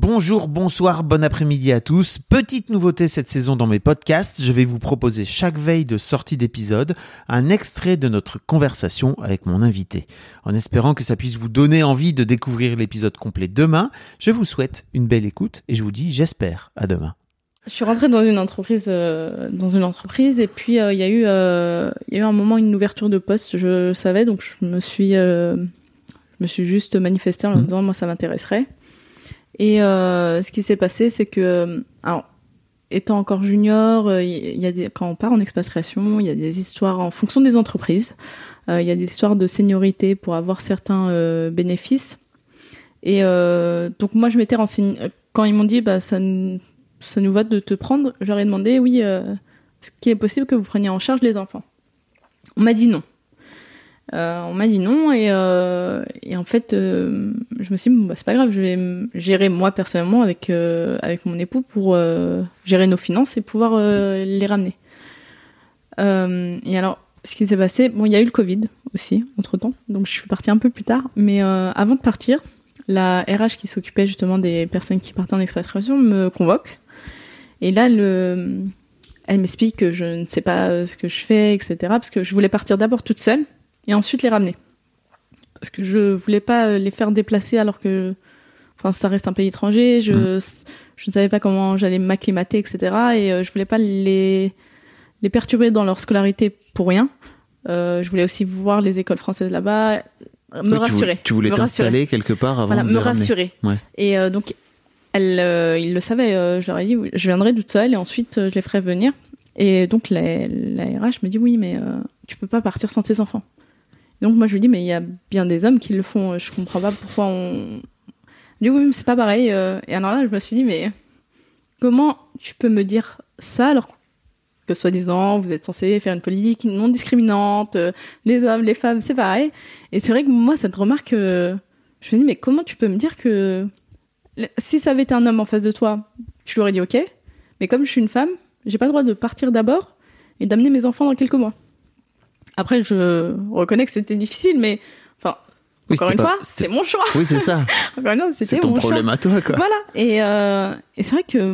Bonjour, bonsoir, bon après-midi à tous. Petite nouveauté cette saison dans mes podcasts, je vais vous proposer chaque veille de sortie d'épisode un extrait de notre conversation avec mon invité. En espérant que ça puisse vous donner envie de découvrir l'épisode complet demain, je vous souhaite une belle écoute et je vous dis j'espère à demain. Je suis rentrée dans une entreprise, euh, dans une entreprise, et puis euh, il y a eu, euh, il y a eu un moment une ouverture de poste. Je savais, donc je me suis, je me suis juste manifestée en Mhm. disant moi ça m'intéresserait. Et euh, ce qui s'est passé, c'est que, alors, étant encore junior, euh, il y a des, quand on part en expatriation, il y a des histoires en fonction des entreprises. Euh, Il y a des histoires de seniorité pour avoir certains euh, bénéfices. Et euh, donc moi, je m'étais renseignée quand ils m'ont dit, bah ça, ça nous va de te prendre. J'aurais demandé, oui, euh, est-ce qu'il est possible que vous preniez en charge les enfants On m'a dit non. Euh, on m'a dit non et, euh, en fait euh, je me suis dit bah, c'est pas grave je vais gérer moi personnellement avec avec mon époux pour gérer nos finances et pouvoir les ramener. Et alors ce qui s'est passé bon il y a eu le Covid aussi entre temps donc je suis partie un peu plus tard mais avant de partir la RH qui s'occupait justement des personnes qui partaient en expatriation me convoque. Et là le elle m'explique que je ne sais pas ce que je fais etc parce que je voulais partir d'abord toute seule et ensuite les ramener. Parce que je voulais pas euh, les faire déplacer alors que, enfin, ça reste un pays étranger. Je, je ne savais pas comment j'allais m'acclimater, etc. Et euh, je voulais pas les les perturber dans leur scolarité pour rien. Euh, je voulais aussi voir les écoles françaises là-bas, me Oui, rassurer. Tu voulais t'installer quelque part avant Voilà, de me rassurer. Ouais. Et euh, donc, elle, euh, il le savait. euh, je leur ai dit, je viendrai toute seule et ensuite je les ferai venir. Et donc la, la RH me dit, oui, mais tu peux pas partir sans tes enfants. Donc moi je lui dis, mais il y a bien des hommes qui le font. euh, Je comprends pas pourquoi on. Du coup, oui, c'est pas pareil. euh. Et alors là, je me suis dit, mais comment tu peux me dire ça alors que soi-disant vous êtes censé faire une politique non discriminante, euh, les hommes, les femmes, c'est pareil. Et c'est vrai que moi cette remarque, je me dis mais comment tu peux me dire que si ça avait été un homme en face de toi, tu lui aurais dit ok, mais comme je suis une femme, j'ai pas le droit de partir d'abord et d'amener mes enfants dans quelques mois. Après, je reconnais que c'était difficile, mais enfin, Oui, encore une pas- fois, c'est mon choix. Oui, c'est ça. Encore une fois, c'est c'était ton mon choix. problème à toi, quoi. Voilà. Et, euh, et c'est vrai que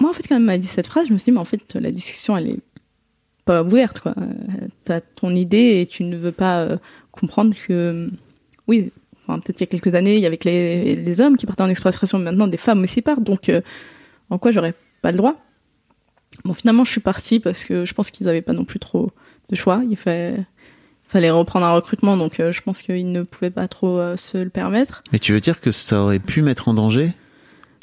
moi, en fait, quand elle m'a dit cette phrase, je me suis dit, mais en fait, la discussion, elle est pas ouverte, quoi. Euh, T'as ton idée et tu ne veux pas euh, comprendre que, oui, enfin, peut-être il y a quelques années, il y avait que les, les hommes qui partaient en expatriation, mais maintenant des femmes aussi partent, donc euh, en quoi j'aurais pas le droit? Bon, finalement, je suis partie parce que je pense qu'ils avaient pas non plus trop de choix. Il fallait, fallait reprendre un recrutement, donc euh, je pense qu'ils ne pouvaient pas trop euh, se le permettre. Mais tu veux dire que ça aurait pu mettre en danger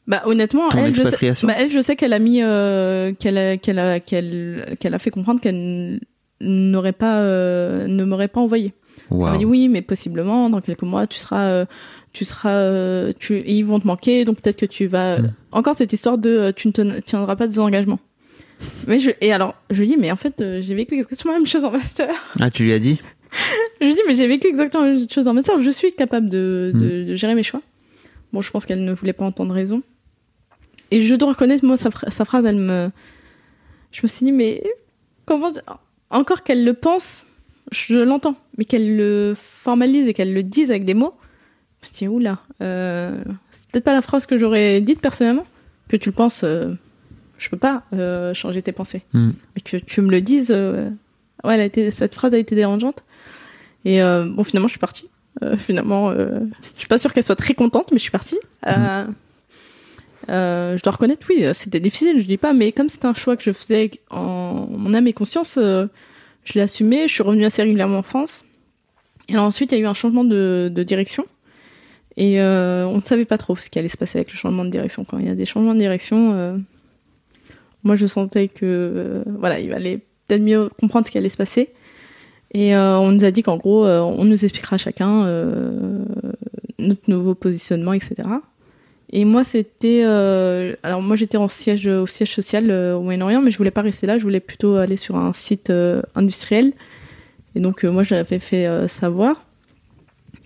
Bah honnêtement, Ton elle je, sais, bah, elle, je sais qu'elle a mis, euh, qu'elle a, qu'elle a, qu'elle, qu'elle a fait comprendre qu'elle n'aurait pas, euh, ne m'aurait pas envoyé. Elle m'a dit oui, mais possiblement dans quelques mois, tu seras, euh, tu seras, tu, ils vont te manquer, donc peut-être que tu vas. Mm. Encore cette histoire de, tu ne te- tiendras pas des engagements. Mais je, et alors, je lui dis, mais en fait, euh, j'ai vécu exactement la même chose en master. Ah, tu lui as dit? Je lui dis, mais j'ai vécu exactement la même chose en master. Je suis capable de, Mm. de, de gérer mes choix. Bon, je pense qu'elle ne voulait pas entendre raison. Et je dois reconnaître, moi, sa phrase, elle me. Je me suis dit, mais comment. Encore qu'elle le pense, je l'entends. Mais qu'elle le formalise et qu'elle le dise avec des mots. Je me suis dit, oula. Euh, c'est peut-être pas la phrase que j'aurais dite personnellement. Que tu le penses, euh, je peux pas euh, changer tes pensées. Hmm. Mais que tu me le dises, euh, ouais, elle a été, cette phrase a été dérangeante. Et euh, bon, finalement, je suis partie. Finalement, je suis pas sûre qu'elle soit très contente, mais je suis partie. Euh, je dois reconnaître, oui, c'était difficile, je dis pas, mais comme c'était un choix que je faisais en mon âme et conscience, je l'ai assumé. Je suis revenue assez régulièrement en France. Et alors ensuite, il y a eu un changement de, de direction. Et on ne savait pas trop ce qui allait se passer avec le changement de direction. Quand il y a des changements de direction, moi je sentais que euh, voilà, il allait peut-être mieux comprendre ce qui allait se passer. Et euh, on nous a dit qu'en gros, euh, on nous expliquera chacun notre nouveau positionnement, etc. Et moi, c'était, alors moi j'étais en siège au siège social au Moyen-Orient, mais je voulais pas rester là. Je voulais plutôt aller sur un site industriel. Et donc moi, j'avais fait savoir.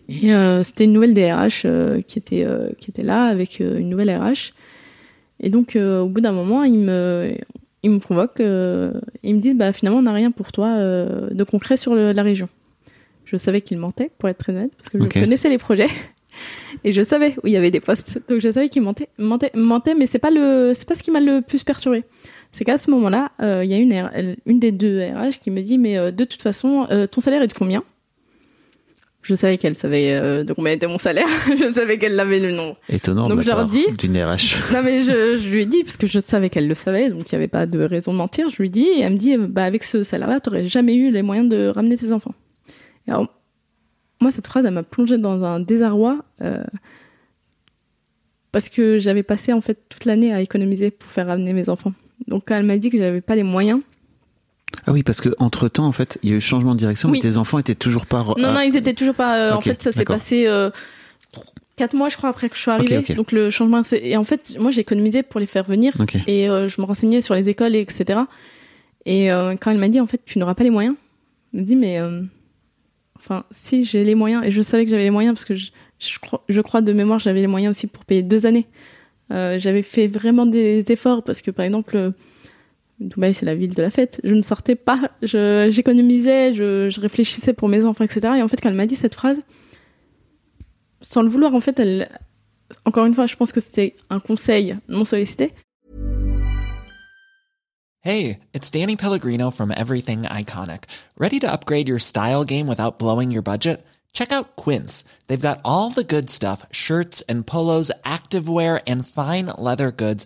Et c'était une nouvelle DRH qui était qui était là avec une nouvelle RH. Et donc au bout d'un moment, il me il me convoque, ils me disent bah finalement on n'a rien pour toi de concret sur la région. Je savais qu'il mentait, pour être très honnête, parce que je connaissais les projets. Et je savais où il y avait des postes. Donc je savais qu'il mentait, mentait, mentait, mais c'est pas le, c'est pas ce qui m'a le plus perturbé. C'est qu'à ce moment-là, euh, il y a une, une des deux RH qui me dit, mais euh, de toute façon, euh, ton salaire est de combien? Je savais qu'elle savait de combien était mon salaire. je savais qu'elle l'avait le nom. Étonnant. Donc je leur dis. D'une RH. non mais je, je, lui ai dit parce que je savais qu'elle le savait, donc il n'y avait pas de raison de mentir. Je lui dis et elle me dit, bah avec ce salaire-là, tu n'aurais jamais eu les moyens de ramener tes enfants. alors moi, cette phrase, elle m'a plongée dans un désarroi euh, parce que j'avais passé en fait toute l'année à économiser pour faire ramener mes enfants. Donc quand elle m'a dit que j'avais pas les moyens. Ah oui, parce que entre temps, en fait, il y a eu changement de direction, mais tes enfants étaient toujours pas. Non, non, ils étaient toujours pas. Euh, en fait, ça s'est passé euh, quatre mois, je crois, après que je suis arrivée. Donc le changement, et en fait, moi, j'ai économisé pour les faire venir, et je me renseignais sur les écoles, etc. Et quand elle m'a dit, en fait, tu n'auras pas les moyens, elle me dit, mais Enfin, si j'ai les moyens, et je savais que j'avais les moyens parce que je, je, crois, je crois de mémoire j'avais les moyens aussi pour payer deux années. Euh, j'avais fait vraiment des efforts parce que par exemple, euh, Dubaï c'est la ville de la fête. Je ne sortais pas, j'économisais, je, réfléchissais pour mes enfants, etc. Et en fait, quand elle m'a dit cette phrase, sans le vouloir, en fait, elle, encore une fois, je pense que c'était un conseil non sollicité. Hey, it's Danny Pellegrino from Everything Iconic. Ready to upgrade your style game without blowing your budget? Check out Quince. They've got all the good stuff shirts and polos, activewear, and fine leather goods,